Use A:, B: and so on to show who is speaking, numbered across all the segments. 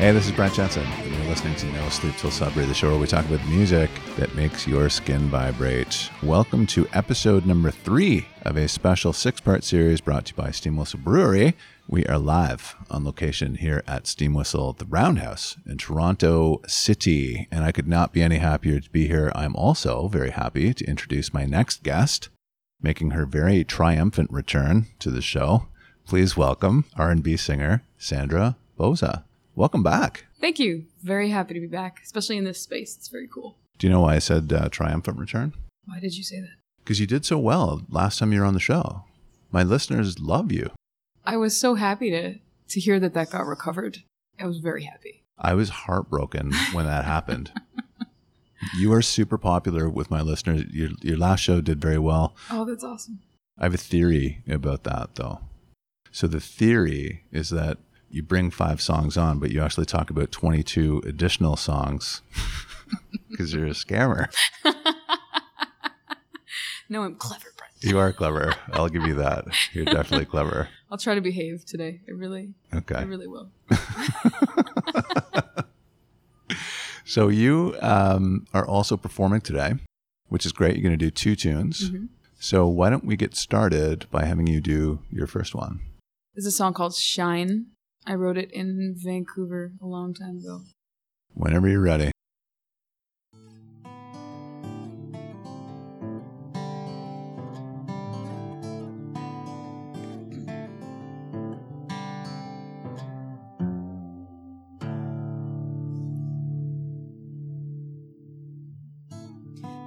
A: Hey, this is Brent Jensen, and you're listening to No Sleep Till Sudbury, the show where we talk about music that makes your skin vibrate. Welcome to episode number three of a special six part series brought to you by Steam Whistle Brewery. We are live on location here at Steam Whistle, the Roundhouse in Toronto City, and I could not be any happier to be here. I'm also very happy to introduce my next guest, making her very triumphant return to the show. Please welcome R&B singer Sandra Boza. Welcome back.
B: Thank you. Very happy to be back, especially in this space. It's very cool.
A: Do you know why I said uh, triumphant return?
B: Why did you say that?
A: Because you did so well last time you were on the show. My listeners love you.
B: I was so happy to to hear that that got recovered. I was very happy.
A: I was heartbroken when that happened. You are super popular with my listeners. Your, your last show did very well.
B: Oh, that's awesome.
A: I have a theory about that, though. So the theory is that you bring five songs on, but you actually talk about 22 additional songs because you're a scammer.
B: no, I'm clever, Brent.
A: You are clever. I'll give you that. You're definitely clever.
B: I'll try to behave today. I really, I really will.
A: So you um, are also performing today, which is great. You're going to do two tunes.
B: Mhm.
A: So why don't we get started by having you do your first one?
B: There's a song called Shine. I wrote it in Vancouver a long time ago.
A: Whenever you're ready.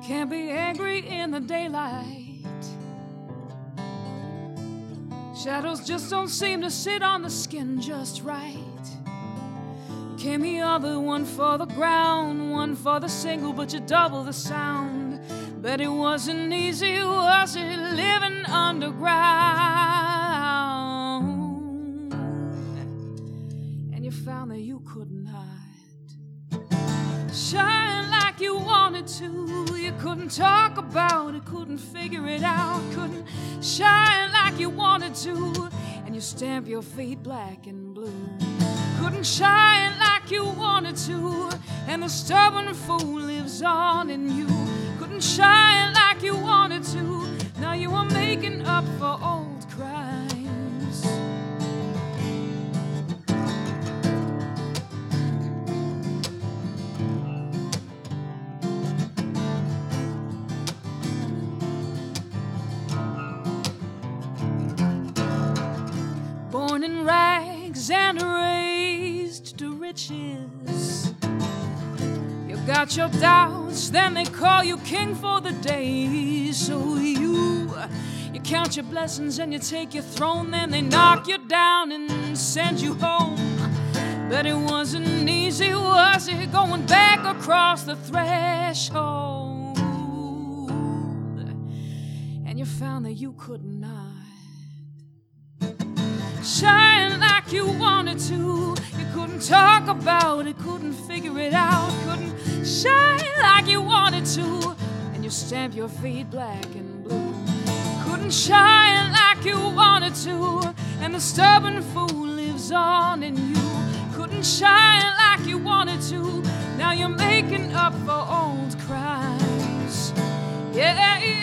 B: Can't be angry in the daylight. Shadows just don't seem to sit on the skin just right. Came the other one for the ground, one for the single, but you double the sound. Bet it wasn't easy, was it, living underground? Couldn't talk about it, couldn't figure it out, couldn't shine like you wanted to. And you stamp your feet black and blue. Couldn't shine like you wanted to. And the stubborn fool lives on in you. Couldn't shine like you wanted to. Now you are making up for old rags and raised to riches. You got your doubts, then they call you king for the day. So you you count your blessings and you take your throne, then they knock you down and send you home. But it wasn't easy, was it? Going back across the threshold. And you found that you could not shine like you wanted to. You couldn't talk about it, couldn't figure it out, couldn't shine like you wanted to. And you stamp your feet black and blue. Couldn't shine like you wanted to. And the stubborn fool lives on in you. Couldn't shine like you wanted to. Now you're making up for old crimes. Yeah, yeah.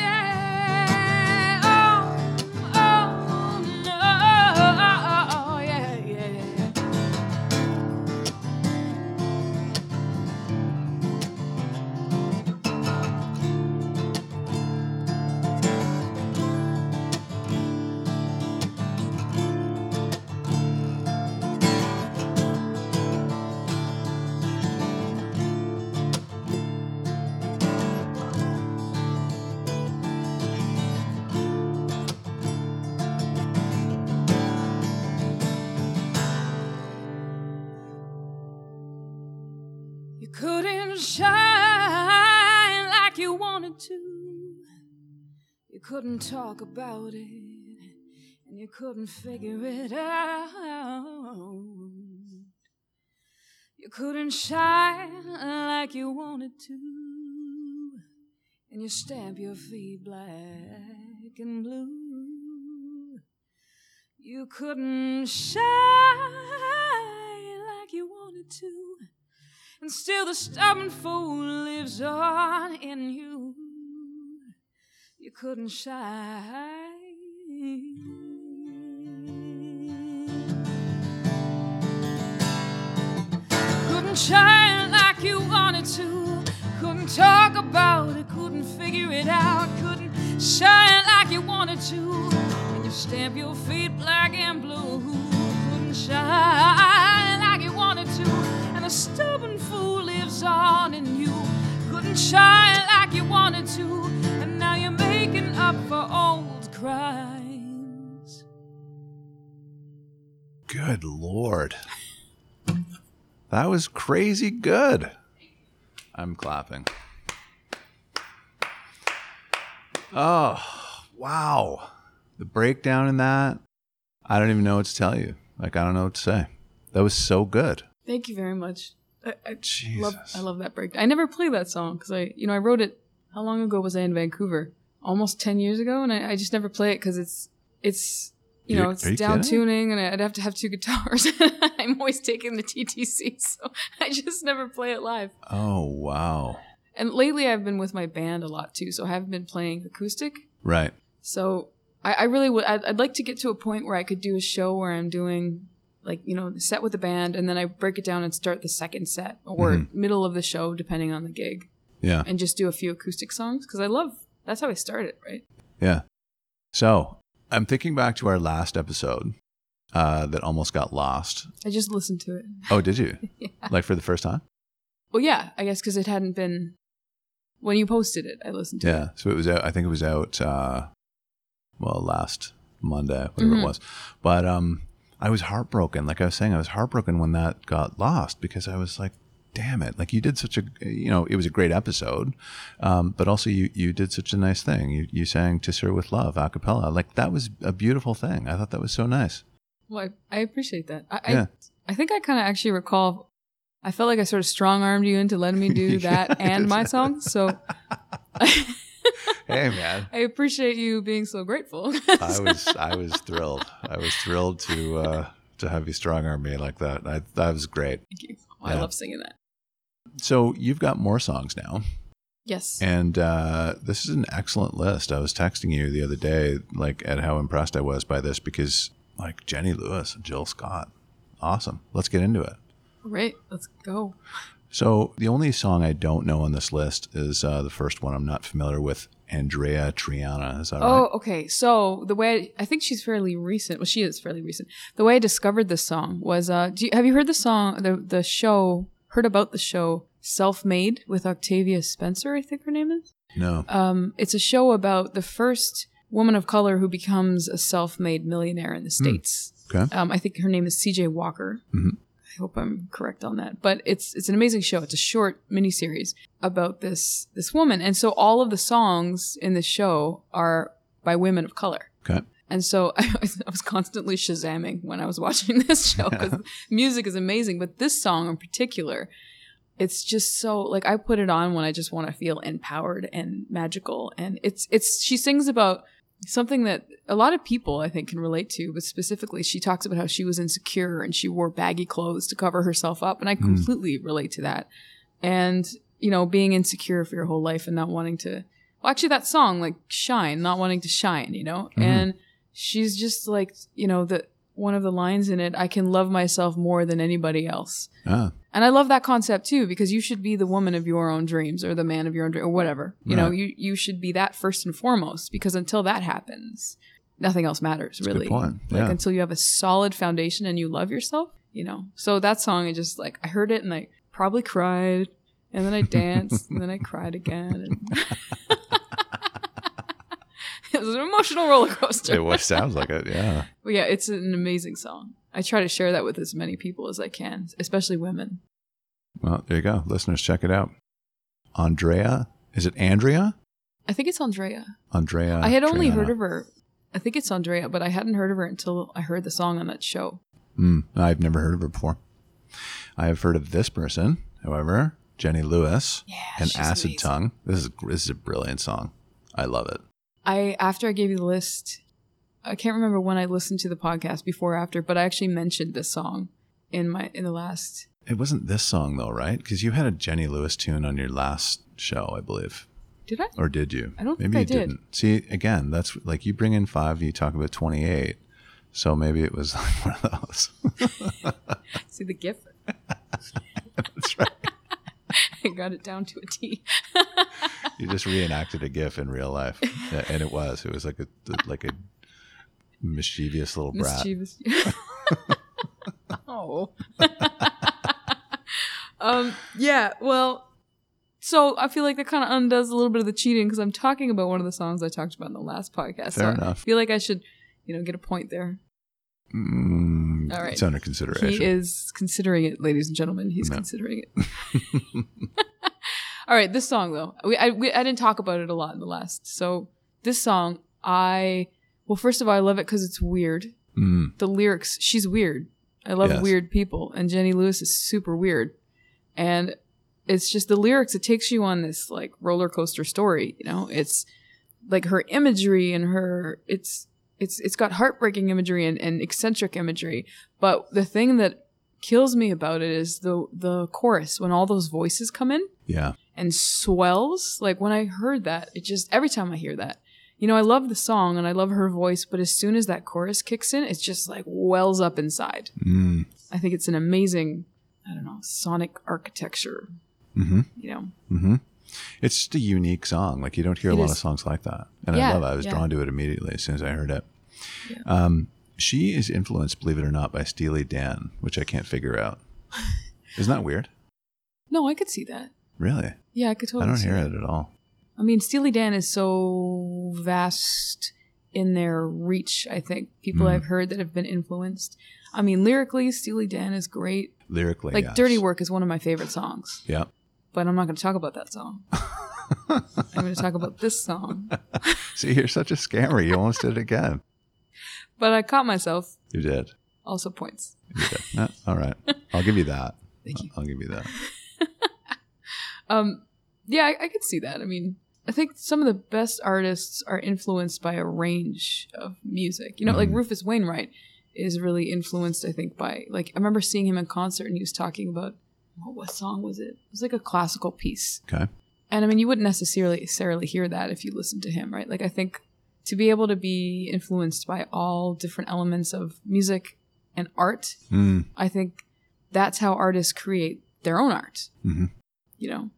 B: Couldn't shine like you wanted to. You couldn't talk about it, and you couldn't figure it out. You couldn't shine like you wanted to, and you stamp your feet black and blue. You couldn't shine like you wanted
C: to. And still the stubborn fool lives on in you. You couldn't shine. Couldn't shine like you wanted to. Couldn't talk about it, couldn't figure it out. Couldn't shine like you wanted to. And you stamp your feet black and blue.
A: Good lord. That was crazy good. I'm clapping. Oh, wow. The breakdown in that, I don't even know what to tell you. Like, I don't know what to say. That was so good.
C: Thank you very much. I, I
A: Jesus.
C: love I love that break. I never play that song because I you know I wrote it. How long ago was I in Vancouver? Almost ten years ago, and I, I just never play it because it's it's you know it's down tuning, and I'd have to have two guitars. I'm always taking the TTC, so I just never play it live.
A: Oh, wow.
C: And lately, I've been with my band a lot too, so I haven't been playing acoustic.
A: Right.
C: So I, I really would. I'd, I'd like to get to a point where I could do a show where I'm doing like you know the set with the band, and then I break it down and start the second set or
A: Mhm.
C: middle of the show, depending on the gig,
A: Yeah.
C: and just do a few acoustic songs because I love. That's how I started, right?
A: Yeah. So I'm thinking back to our last episode uh, that almost got lost.
C: I just listened to it.
A: Oh, did you?
C: Yeah.
A: Like for the first time?
C: Well, yeah, I guess because it hadn't been when you posted it. I listened to it.
A: Yeah. So it was out. I think it was out. Uh, well, last Monday, whatever
C: Mhm.
A: it was. But um, I was heartbroken. Like I was saying, I was heartbroken when that got lost because I was like, "Damn it!" Like you did such a, you know, it was a great episode, um, but also you you did such a nice thing. You you sang "To Sir with Love" a cappella. Like that was a beautiful thing. I thought that was so nice.
C: Well, I, I appreciate that. I,
A: Yeah.
C: I I think I kind of actually recall. I felt like I sort of strong armed you into letting me do that and my song. So
A: Hey, man.
C: I appreciate you being so grateful.
A: I was I was thrilled. I was thrilled to uh, to have you strong arm me like that. I, that was great.
C: Thank you. I
A: Yeah.
C: love singing that.
A: So you've got more songs now,
C: Yes.
A: and uh, this is an excellent list. I was texting you the other day, like at how impressed I was by this because, like Jenny Lewis and Jill Scott, awesome. Let's get into it.
C: Great. Let's go.
A: So the only song I don't know on this list is uh, the first one. I'm not familiar with. Andreya Triana. Is that
C: Oh,
A: right?
C: okay. So the way I, think she's fairly recent. Well, she is fairly recent. The way I discovered this song was, uh, do you, have you heard the song, the the show? Heard about the show Self Made with Octavia Spencer? I think her name is.
A: No.
C: Um, it's a show about the first woman of color who becomes a self-made millionaire in the states.
A: Okay.
C: Um, I think her name is C.J. Walker.
A: Mhm.
C: I hope I'm correct on that. But it's it's an amazing show. It's a short miniseries about this this woman, and so all of the songs in the show are by women of color.
A: Okay.
C: And so I was, I was constantly shazamming when I was watching this show because music is amazing, but this song in particular, it's just so like I put it on when I just want to feel empowered and magical, and it's it's she sings about something that a lot of people I think can relate to, but specifically she talks about how she was insecure and she wore baggy clothes to cover herself up, and I completely relate to that. And you know, being insecure for your whole life and not wanting to well, actually that song like shine, not wanting to shine, you know,
A: Mhm.
C: and she's just like you know the one of the lines in it, I can love myself more than anybody else.
A: Ah,
C: And I love that concept too, because you should be the woman of your own dreams or the man of your own dream or whatever. You know, you, you should be that first and foremost, because until that happens, nothing else matters
A: good
C: really.
A: point.
C: Like
A: Yeah.
C: until you have a solid foundation and you love yourself, you know. So that song, I just like I heard it and I probably cried, and then I danced, and then I cried again. And it was an emotional roller coaster.
A: it was, sounds like it. Yeah.
C: But yeah, it's an amazing song. I try to share that with as many people as I can, especially women.
A: Well, there you go. Listeners, check it out. Andrea. Is it Andrea?
C: I think it's Andrea.
A: Andrea.
C: I had only
A: Triana.
C: heard of her. I think it's Andrea, but I hadn't heard of her until I heard the song on that show.
A: Mm, I've never heard of her before. I have heard of this person, however, Jenny Lewis
C: Yeah,
A: and Acid
C: amazing.
A: Tongue. This is this is a brilliant song. I love it.
C: I after I gave you the list, I can't remember when I listened to the podcast before or after, but I actually mentioned this song in my in the last
A: It wasn't this song though, right? Because you had a Jenny Lewis tune on your last show, I believe.
C: Did I?
A: Or did you?
C: I don't
A: maybe
C: think I
A: you
C: did.
A: didn't. See, again, that's like you bring in five, you talk about 28. So maybe it was like one of those.
C: See the GIF.
A: that's right.
C: I got it down to a T.
A: You just reenacted a GIF in real life, Yeah, and it was. It was like a like a mischievous little brat.
C: Mischievous. oh. um. Yeah. Well. So I feel like that kind of undoes a little bit of the cheating because I'm talking about one of the songs I talked about in the last podcast. so
A: Fair
C: I
A: enough.
C: feel like I should, you know, get a point there.
A: Mm,
C: All right.
A: It's under consideration.
C: He is considering it, ladies and gentlemen. He's
A: No.
C: considering it. All right, this song though, we I, we I didn't talk about it a lot in the last. So this song, I well, first of all, I love it because it's weird.
A: Mm,
C: The lyrics, she's weird. I love
A: Yes.
C: weird people, and Jenny Lewis is super weird, and it's just the lyrics. It takes you on this like roller coaster story. You know, it's like her imagery and her it's it's it's got heartbreaking imagery and, and eccentric imagery. But the thing that kills me about it is the the chorus when all those voices come in
A: yeah.
C: And swells. Like when I heard that, it just every time I hear that, you know, I love the song and I love her voice, but as soon as that chorus kicks in, it's just like wells up inside.
A: Mm,
C: I think it's an amazing, I don't know, sonic architecture.
A: hmm
C: You know,
A: hmm It's just a unique song. Like you don't hear a lot
C: is.
A: of songs like that, and I love. it. I was
C: yeah.
A: drawn to it immediately as soon as I heard it.
C: Yeah.
A: Um, she is influenced, believe it or not, by Steely Dan, which I can't figure out. Isn't that weird?
C: no, I could see that.
A: Really,
C: Yeah, I could totally.
A: I don't hear
C: that.
A: it at all.
C: I mean, Steely Dan is so vast in their reach. I think people
A: Mm.
C: I've heard that have been influenced. I mean, lyrically, Steely Dan is great.
A: Lyrically,
C: Like
A: yes.
C: "Dirty Work" is one of my favorite songs.
A: Yeah.
C: but I'm not going to talk about that song. I'm going to talk about this song.
A: See, you're such a scammer. You almost did it again.
C: But I caught myself.
A: You did.
C: Also points.
A: You did. No, all right. I'll give you that.
C: Thank you.
A: I'll give you that.
C: Um, yeah, I, I could see that. I mean, I think some of the best artists are influenced by a range of music. You know, like
A: Mhm.
C: Rufus Wainwright is really influenced, I think, by like I remember seeing him in concert and he was talking about what, what song was it? It was like a classical piece.
A: Okay.
C: And I mean, you wouldn't necessarily necessarily hear that if you listened to him, right? Like I think to be able to be influenced by all different elements of music and art,
A: Mm,
C: I think that's how artists create their own art.
A: hmm
C: You know,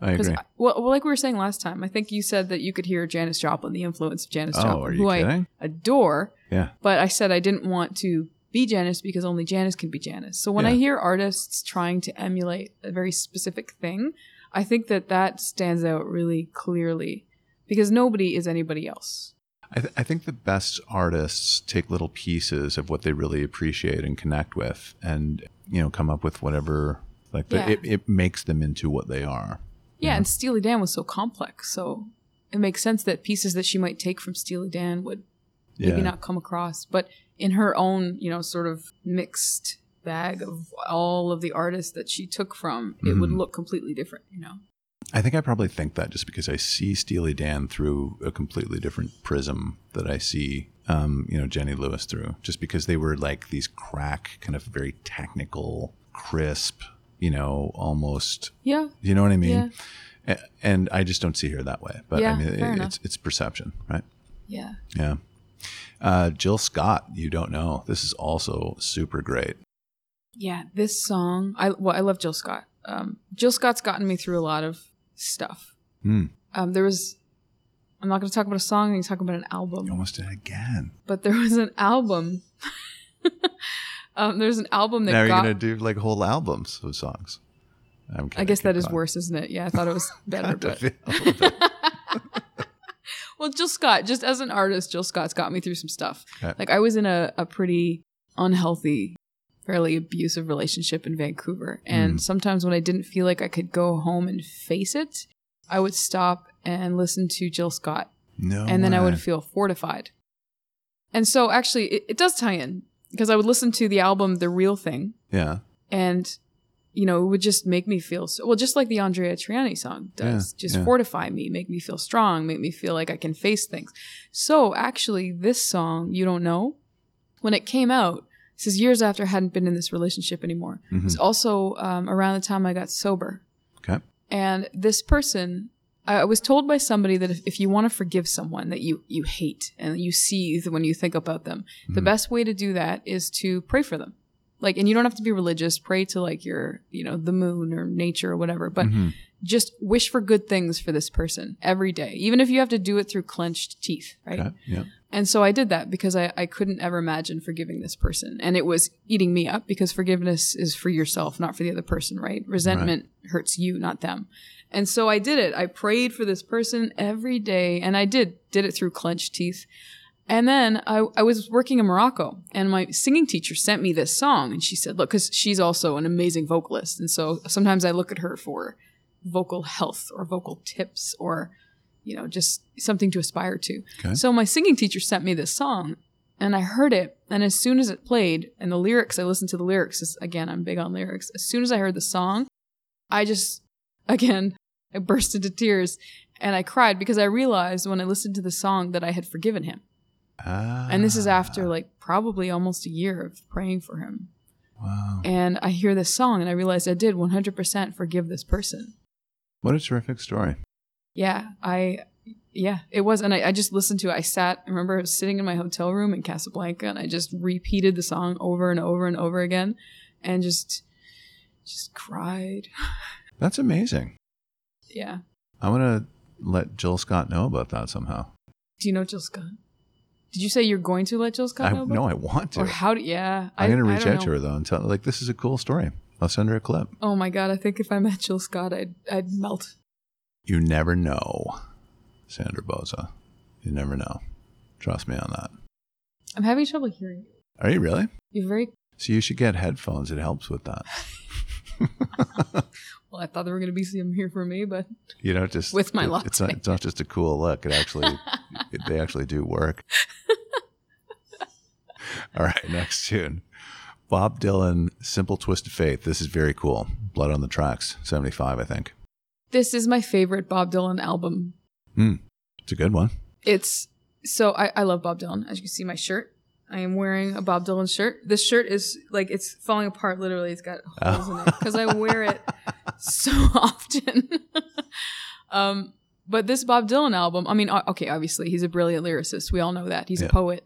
A: I
C: because
A: agree.
C: well, well, like we were saying last time, I think you said that you could hear Janis Joplin, the influence of Janis
A: Oh,
C: Joplin, who
A: kidding?
C: I adore.
A: Yeah.
C: But I said I didn't want to be Janis because only Janis can be Janis. So when I hear artists trying to emulate a very specific thing, I think that that stands out really clearly because nobody is anybody else.
A: I, th- I think the best artists take little pieces of what they really appreciate and connect with, and you know, come up with whatever like the, it, it makes them into what they are.
C: Yeah,
A: Yeah.
C: and Steely Dan was so complex, so it makes sense that pieces that she might take from Steely Dan would maybe
A: Yeah.
C: not come across, but in her own, you know, sort of mixed bag of all of the artists that she took from, it would
A: Mhm.
C: look completely different, you know.
A: I think I probably think that just because I see Steely Dan through a completely different prism that I see, um, you know, Jenny Lewis through, just because they were like these crack, kind of very technical, crisp, you know, almost,
C: Yeah,
A: you know what I mean?
C: Yeah.
A: And I just don't see her that way. But
C: Yeah,
A: I mean, it,
C: enough.
A: it's it's perception, right?
C: yeah.
A: Yeah. Uh, Jill Scott, you don't know. This is also super great.
C: Yeah, this song, I well, I love Jill Scott. Um, Jill Scott's gotten me through a lot of stuff.
A: Hmm.
C: Um, there was, I'm not going to talk about a song. I'm going to talk about an album.
A: You almost did it again.
C: But there was an album. um, there's an album that
A: now you're
C: got.
A: gonna do like whole albums of songs. I'm
C: I guess that is worse, isn't it? Yeah, I thought it was better, but
A: feel a little bit.
C: well, Jill Scott, just as an artist, Jill Scott's got me through some stuff.
A: Okay.
C: Like I was in a, a pretty unhealthy, fairly abusive relationship in Vancouver. And
A: Mm.
C: sometimes when I didn't feel like I could go home and face it, I would stop and listen to Jill Scott.
A: No.
C: and then I would feel fortified. And so actually it, it does tie in because I would listen to the album The Real Thing
A: Yeah.
C: and you know, it would just make me feel so well, just like the Andreya Triana song does.
A: Yeah,
C: just
A: yeah.
C: fortify me, make me feel strong, make me feel like I can face things. So actually, this song, You Don't Know, when it came out, This is years after I hadn't been in this relationship anymore. It's also um, around the time I got sober.
A: Okay.
C: And this person, I was told by somebody that if, if you want to forgive someone that you, you hate and you seethe when you think about them, the hmm. best way to do that is to pray for them. Like, and you don't have to be religious. Pray to like your, you know, the moon or nature or whatever, but mm-hmm. just wish for good things for this person every day, even if you have to do it through clenched teeth, right?
A: Okay. Yeah.
C: And so I did that because I, I couldn't ever imagine forgiving this person. And it was eating me up because forgiveness is for yourself, not for the other person, right? Resentment hurts you, not them. And so I did it. I prayed for this person every day and I did, did it through clenched teeth. And then I, I was working in Morocco and my singing teacher sent me this song and she said, look, cause she's also an amazing vocalist. And so sometimes I look at her for vocal health or vocal tips or, you know, just something to aspire to.
A: Okay.
C: So my singing teacher sent me this song and I heard it. And as soon as it played and the lyrics, I listened to the lyrics. Again, I'm big on lyrics. As soon as I heard the song, I just, again, I burst into tears and I cried because I realized when I listened to the song that I had forgiven him.
A: Ah,
C: And this is after like probably almost a year of praying for him.
A: wow.
C: And I hear this song and I realized I did 100% forgive this person.
A: What a terrific story.
C: Yeah, I, yeah, it was. And I, I just listened to it. I sat, I remember I was sitting in my hotel room in Casablanca and I just repeated the song over and over and over again and just, just cried.
A: That's amazing.
C: Yeah.
A: I want to let Jill Scott know about that somehow.
C: Do you know Jill Scott? Did you say you're going to let Jill Scott
A: I
C: know? about
A: no, I want to.
C: Or how do, yeah.
A: I'm going to reach out to her though and tell her like this is a cool story. I'll send her a clip.
C: Oh my God. I think if I met Jill Scott, I'd, I'd melt.
A: You never know, Sandra Boza. You never know. Trust me on that.
C: I'm having trouble hearing you.
A: Are you really?
C: You're very
A: So you should get headphones. It helps with that.
C: well. I thought there were going to be some here for me, but
A: You know, just
C: With my
A: it- It's not, it's not just a cool look. It actually, it, they actually do work. All right, next tune. Bob Dylan, "Simple Twist of Faith." This is very cool. Blood on the Tracks, seventy-five, I think.
C: this is my favorite Bob Dylan album.
A: Hmm, it's a good one.
C: It's so I, I love Bob Dylan. As you can see, my shirt. I am wearing a Bob Dylan shirt. This shirt is like it's falling apart. Literally, it's got holes in it because I wear it so often. um, but this Bob Dylan album, I mean, okay, obviously he's a brilliant lyricist. We all know that he's
A: Yeah.
C: a poet.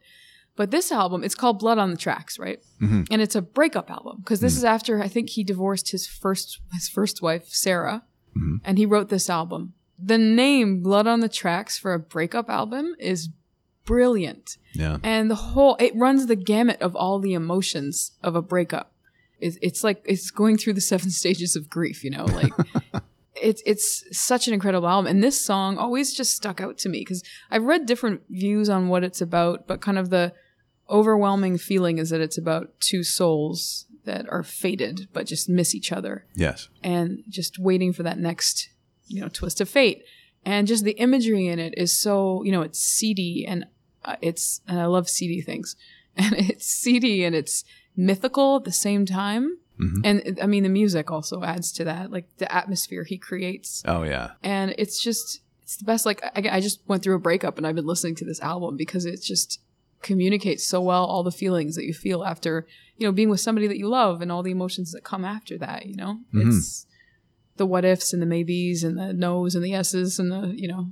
C: But this album, it's called Blood on the Tracks, right?
A: Mhm.
C: And it's a breakup album because this is after I think he divorced his first his first wife Sarah,
A: Mhm.
C: and he wrote this album. The name Blood on the Tracks for a breakup album is brilliant
A: Yeah,
C: and the whole it runs the gamut of all the emotions of a breakup it's, it's like it's going through the seven stages of grief you know like it's it's such an incredible album. And this song always just stuck out to me because i've read different views on what it's about but kind of the overwhelming feeling is that it's about two souls that are fated but just miss each other.
A: Yes,
C: and just waiting for that next you know twist of fate. And just the imagery in it is so you know it's seedy and uh, it's and i love seedy things and it's seedy and it's mythical at the same time.
A: Mhm.
C: and i mean the music also adds to that like the atmosphere he creates.
A: Oh yeah,
C: and it's just it's the best like I, I just went through a breakup and i've been listening to this album because it just communicates so well all the feelings that you feel after you know being with somebody that you love and all the emotions that come after that you know?
A: Mhm.
C: it's the what ifs and the maybes and the no's and the yeses and the you know.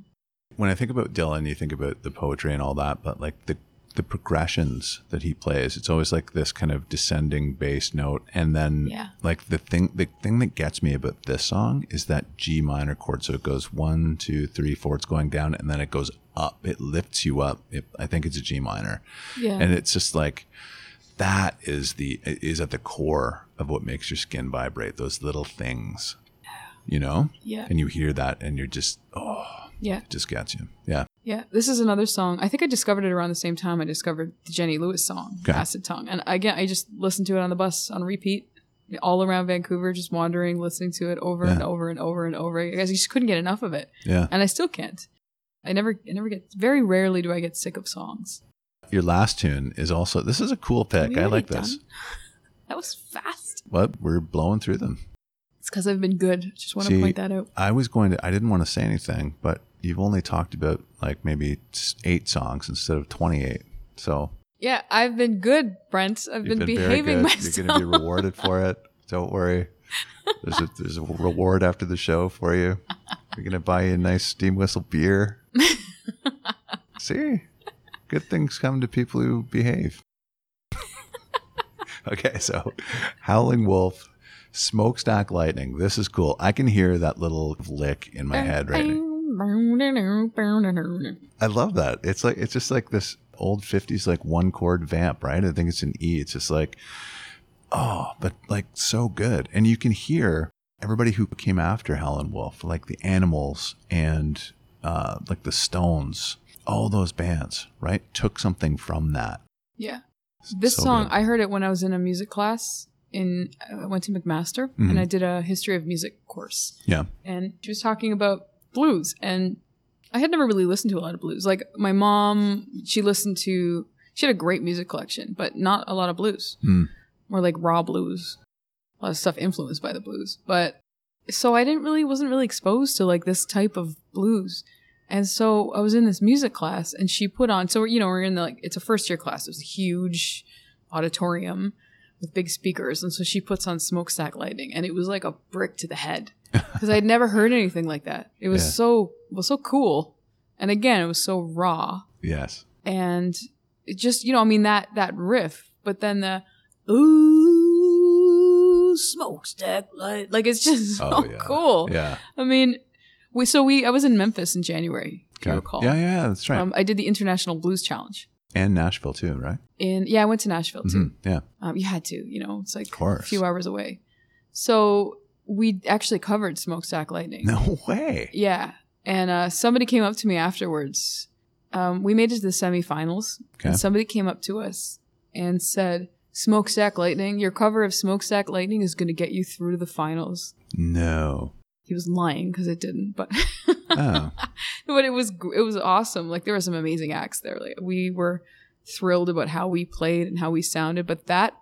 A: When I think about Dylan, you think about the poetry and all that, but like the the progressions that he plays, it's always like this kind of descending bass note, and then
C: Yeah.
A: like the thing the thing that gets me about this song is that G minor chord. So it goes one, two, three, four. It's going down, and then it goes up. It lifts you up. It, I think it's a G minor,
C: yeah
A: and it's just like that is the is at the core of what makes your skin vibrate. Those little things, you know,
C: yeah
A: and you hear that, and you're just oh,
C: yeah
A: it just gets you. Yeah.
C: Yeah, this is another song. I think I discovered it around the same time I discovered the Jenny Lewis song,
A: Okay.
C: Acid Tongue. And again, I just listened to it on the bus on repeat all around Vancouver, just wandering, listening to it over and over and over and over. I just couldn't get enough of it.
A: Yeah.
C: And I still can't. I never, I never get, very rarely do I get sick of songs.
A: Your last tune is also this is a cool pick. I like this.
C: done? That was fast.
A: What we're blowing through them.
C: It's because I've been good. Just want to point that out.
A: I was going to. I didn't want to say anything, but you've only talked about like maybe eight songs instead of twenty-eight. So
C: Yeah, I've been good, Brent. I've been,
A: been
C: behaving myself.
A: You're going to be rewarded for it. Don't worry. There's a there's a reward after the show for you. We're going to buy you a nice steam whistle beer. See, good things come to people who behave. okay, so Howlin' Wolf, Smokestack Lightning. This is cool. I can hear that little lick in my head right now. I love that. It's like it's just like this old '50s like one chord vamp, right? I think it's an E. It's just like, oh, but like so good, and you can hear everybody who came after Howlin' Wolf, like the Animals and uh, like the Stones, all those bands, right? Took something from that.
C: Yeah. This
A: So
C: song,
A: good.
C: I heard it when I was in a music class. In I went to McMaster
A: Mhm.
C: and I did a history of music course.
A: Yeah.
C: and she was talking about blues and i had never really listened to a lot of blues. Like my mom she listened to she had a great music collection but not a lot of blues.
A: Hmm.
C: more like raw blues. A lot of stuff influenced by the blues. But so i didn't really wasn't really exposed to like this type of blues. And so i was in this music class and she put on so you know we're in the like it's a first year class. It was a huge auditorium with big speakers. And so she puts on smokestack Lightning and it was like a brick to the head because I'd never heard anything like that. It was
A: Yeah.
C: so it was so cool, and again, it was so raw,
A: Yes.
C: and it just you know, I mean that that riff, but then the ooh smokestack light, like it's just so
A: Oh, yeah.
C: cool.
A: Yeah.
C: I mean, we so we I was in Memphis in January.
A: Okay.
C: recall,
A: Yeah, yeah, that's right.
C: um, I did the International Blues Challenge.
A: and Nashville too, right?
C: In yeah, I went to Nashville too.
A: Mhm. Yeah.
C: Um, you had to, you know, it's like a few hours away. So we actually covered Smokestack Lightning.
A: No way.
C: Yeah. And uh, somebody came up to me afterwards. Um, we made it to the semifinals.
A: Okay.
C: And somebody came up to us and said, Smokestack Lightning, your cover of Smokestack Lightning is going to get you through to the finals.
A: No.
C: He was lying because it didn't, but
A: Oh.
C: but it was it was awesome. Like there were some amazing acts there. Like we were thrilled about how we played and how we sounded. But that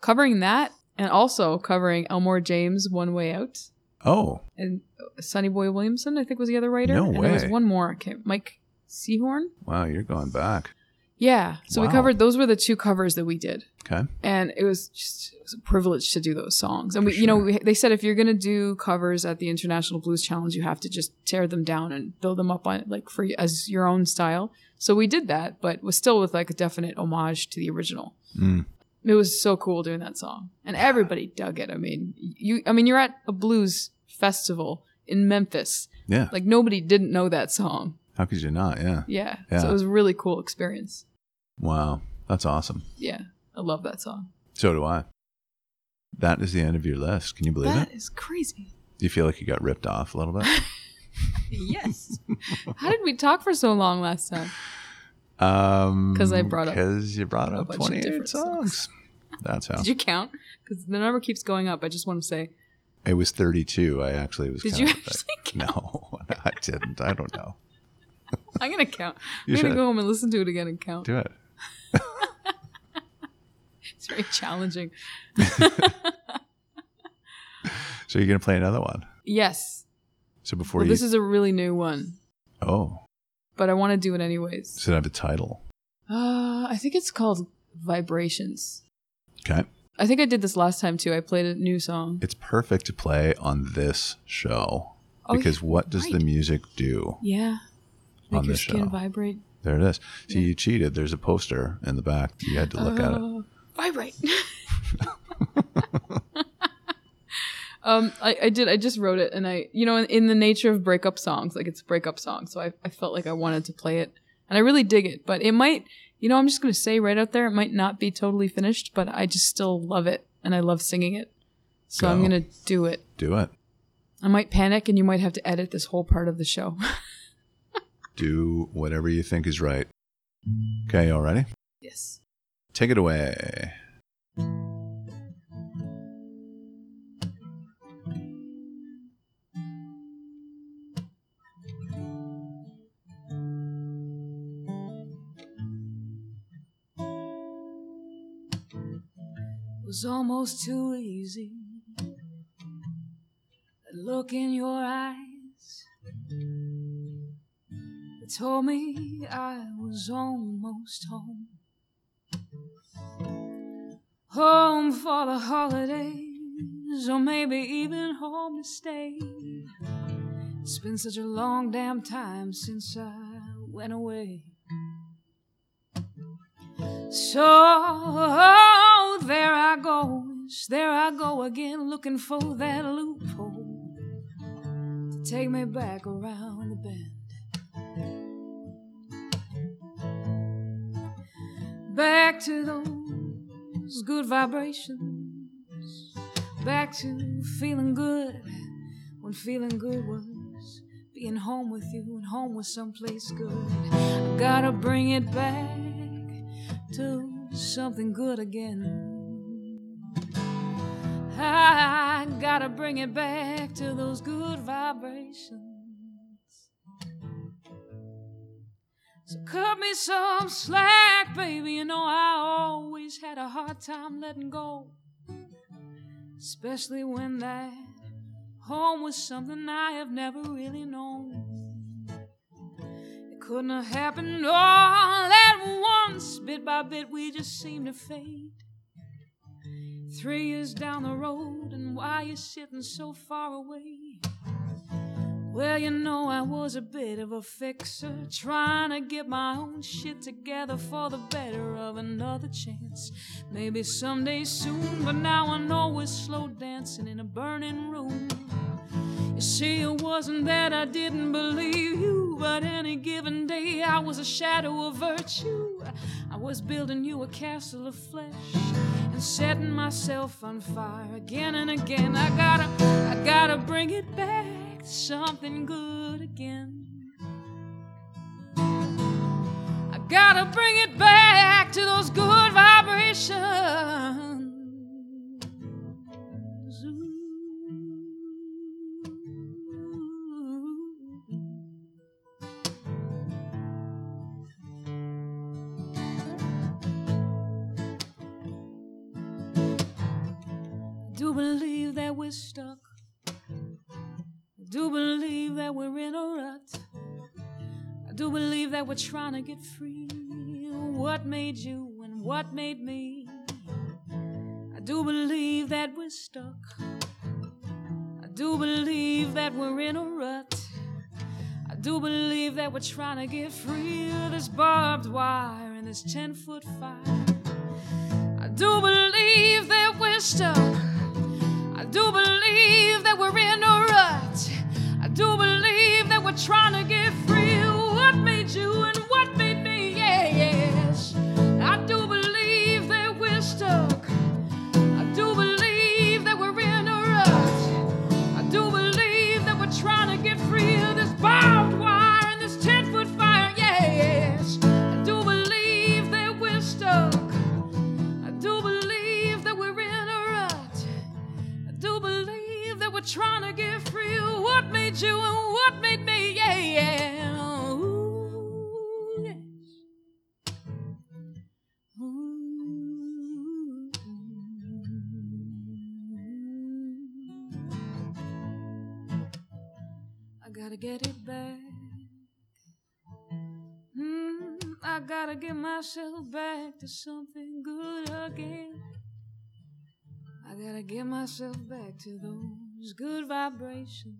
C: covering that and also covering Elmore James One Way Out
A: Oh.
C: and Sonny Boy Williamson, I think was the other writer.
A: No
C: and there was one more. Can't, Mike Sehorn.
A: Wow, you're going back.
C: Yeah. So we covered those were the two covers that we did.
A: Okay.
C: And it was just it was a privilege to do those songs. And
A: For
C: we, you know, we, they said if you're going to do covers at the International Blues Challenge, you have to just tear them down and build them up on like for as your own style. So we did that, but was still with like a definite homage to the original.
A: Mm.
C: It was so cool doing that song, and everybody dug it. I mean, you, I mean, you're at a blues festival in Memphis.
A: Yeah.
C: Like nobody didn't know that song.
A: How could you not? Yeah.
C: Yeah.
A: Yeah.
C: So it was a really cool experience.
A: Wow. That's awesome.
C: Yeah. I love that song.
A: So do I. That is the end of your list. Can you believe
C: That
A: That
C: is crazy.
A: Do you feel like you got ripped off a little bit?
C: Yes. How did we talk for so long last time?
A: Um,
C: 'Cause I brought up
A: because you brought up twenty eight songs.
C: songs.
A: That's how
C: Did you count? Because the number keeps going up. I just want to say,
A: it was thirty two. I actually was.
C: did you actually count?
A: No, I didn't. I don't know.
C: I'm going to count.
A: You
C: I'm
A: should
C: to go home and listen to it again and count.
A: do it.
C: It's very challenging.
A: So you're gonna play another one.
C: Yes.
A: So before
C: Well,
A: you,
C: this is a really new one,
A: oh,
C: but I want to do it anyways.
A: does it have a title?
C: Uh, I think it's called Vibrations.
A: Okay,
C: I think I did this last time too. I played a new song.
A: it's perfect to play on this show
C: Oh,
A: because
C: yeah,
A: what does the music do?
C: Yeah. Make
A: On
C: your
A: this
C: skin
A: show.
C: vibrate.
A: There it is. See,
C: Yeah.
A: you cheated. There's a poster in the back. You had to look at it.
C: Uh, Vibrate. um, I, I did. I just wrote it, and I, you know, in, in the nature of breakup songs, like it's a breakup song, so I, I felt like I wanted to play it, and I really dig it. But it might, you know, I'm just gonna say right out there, it might not be totally finished, but I just still love it, and I love singing it. So I'm gonna do it.
A: Do it.
C: I might panic, and you might have to edit this whole part of the show.
A: Do whatever you think is right. Okay, all ready?
C: yes.
A: Take it away.
C: Was almost too easy. That look in your eyes that told me I was almost home.
B: home for the holidays, or maybe even home to stay. It's been such a long damn time since I went away. So there I go, there I go again, looking for that loophole to take me back around the bend. Back to those good vibrations, back to feeling good when feeling good was being home with you and home was someplace good. I gotta bring it back to something good again. I gotta bring it back to those good vibrations. So cut me some slack, baby. You know I always had a hard time letting go. Especially when that home was something I have never really known. It couldn't have happened all at once. Bit by bit, we just seemed to fade. Three years down the road, and why you sitting so far away? Well, you know, I was a bit of a fixer, trying to get my own shit together for the better of another chance. Maybe someday soon, but now I know we're slow dancing in a burning room. You see, it wasn't that I didn't believe you, but any given day I was a shadow of virtue. I was building you a castle of flesh and setting myself on fire again and again. I gotta, I gotta bring it back to something good again. I gotta bring it back to those good vibrations. We're trying to get free. What made you and what made me? I do believe that we're stuck. I do believe that we're in a rut. I do believe that we're trying to get free of this barbed wire and this 10 foot fire. I do believe trying to get free. What made you and what made me? Yeah, yeah. I gotta get it back. Mm, I gotta get myself back to something good again. I gotta get myself back to those good vibrations.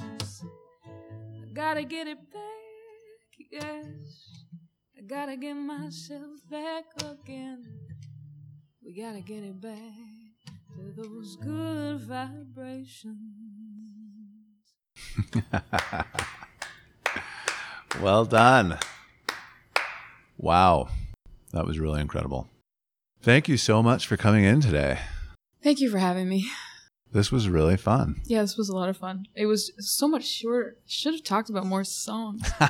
B: I gotta get it back, yes. I gotta get myself back again. We gotta get it back to those good vibrations.
A: Well done. Wow. That was really incredible. Thank you so much for coming in today.
B: Thank you for having me.
A: This was really fun.
B: Yeah, this was a lot of fun. It was so much shorter. Should have talked about more songs.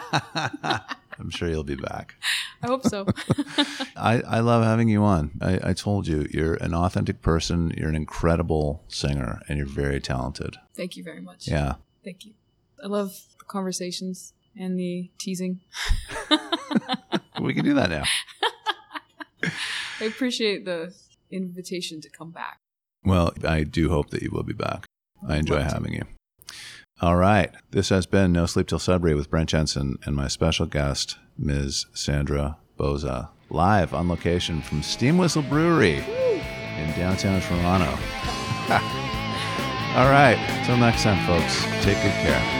A: I'm sure you'll be back.
B: I hope so.
A: I, I love having you on. I, I told you, you're an authentic person, you're an incredible singer, and you're very talented.
B: Thank you very much.
A: Yeah.
B: Thank you. I love the conversations and the teasing.
A: We can do that now.
B: I appreciate the invitation to come back.
A: Well, I do hope that you will be back. I enjoy having you. All right. This has been No Sleep Till Sudbury with Brent Jensen and my special guest, Ms. Sandra Boza, live on location from Steam Whistle Brewery in downtown Toronto. All right. Till next time, folks. Take good care.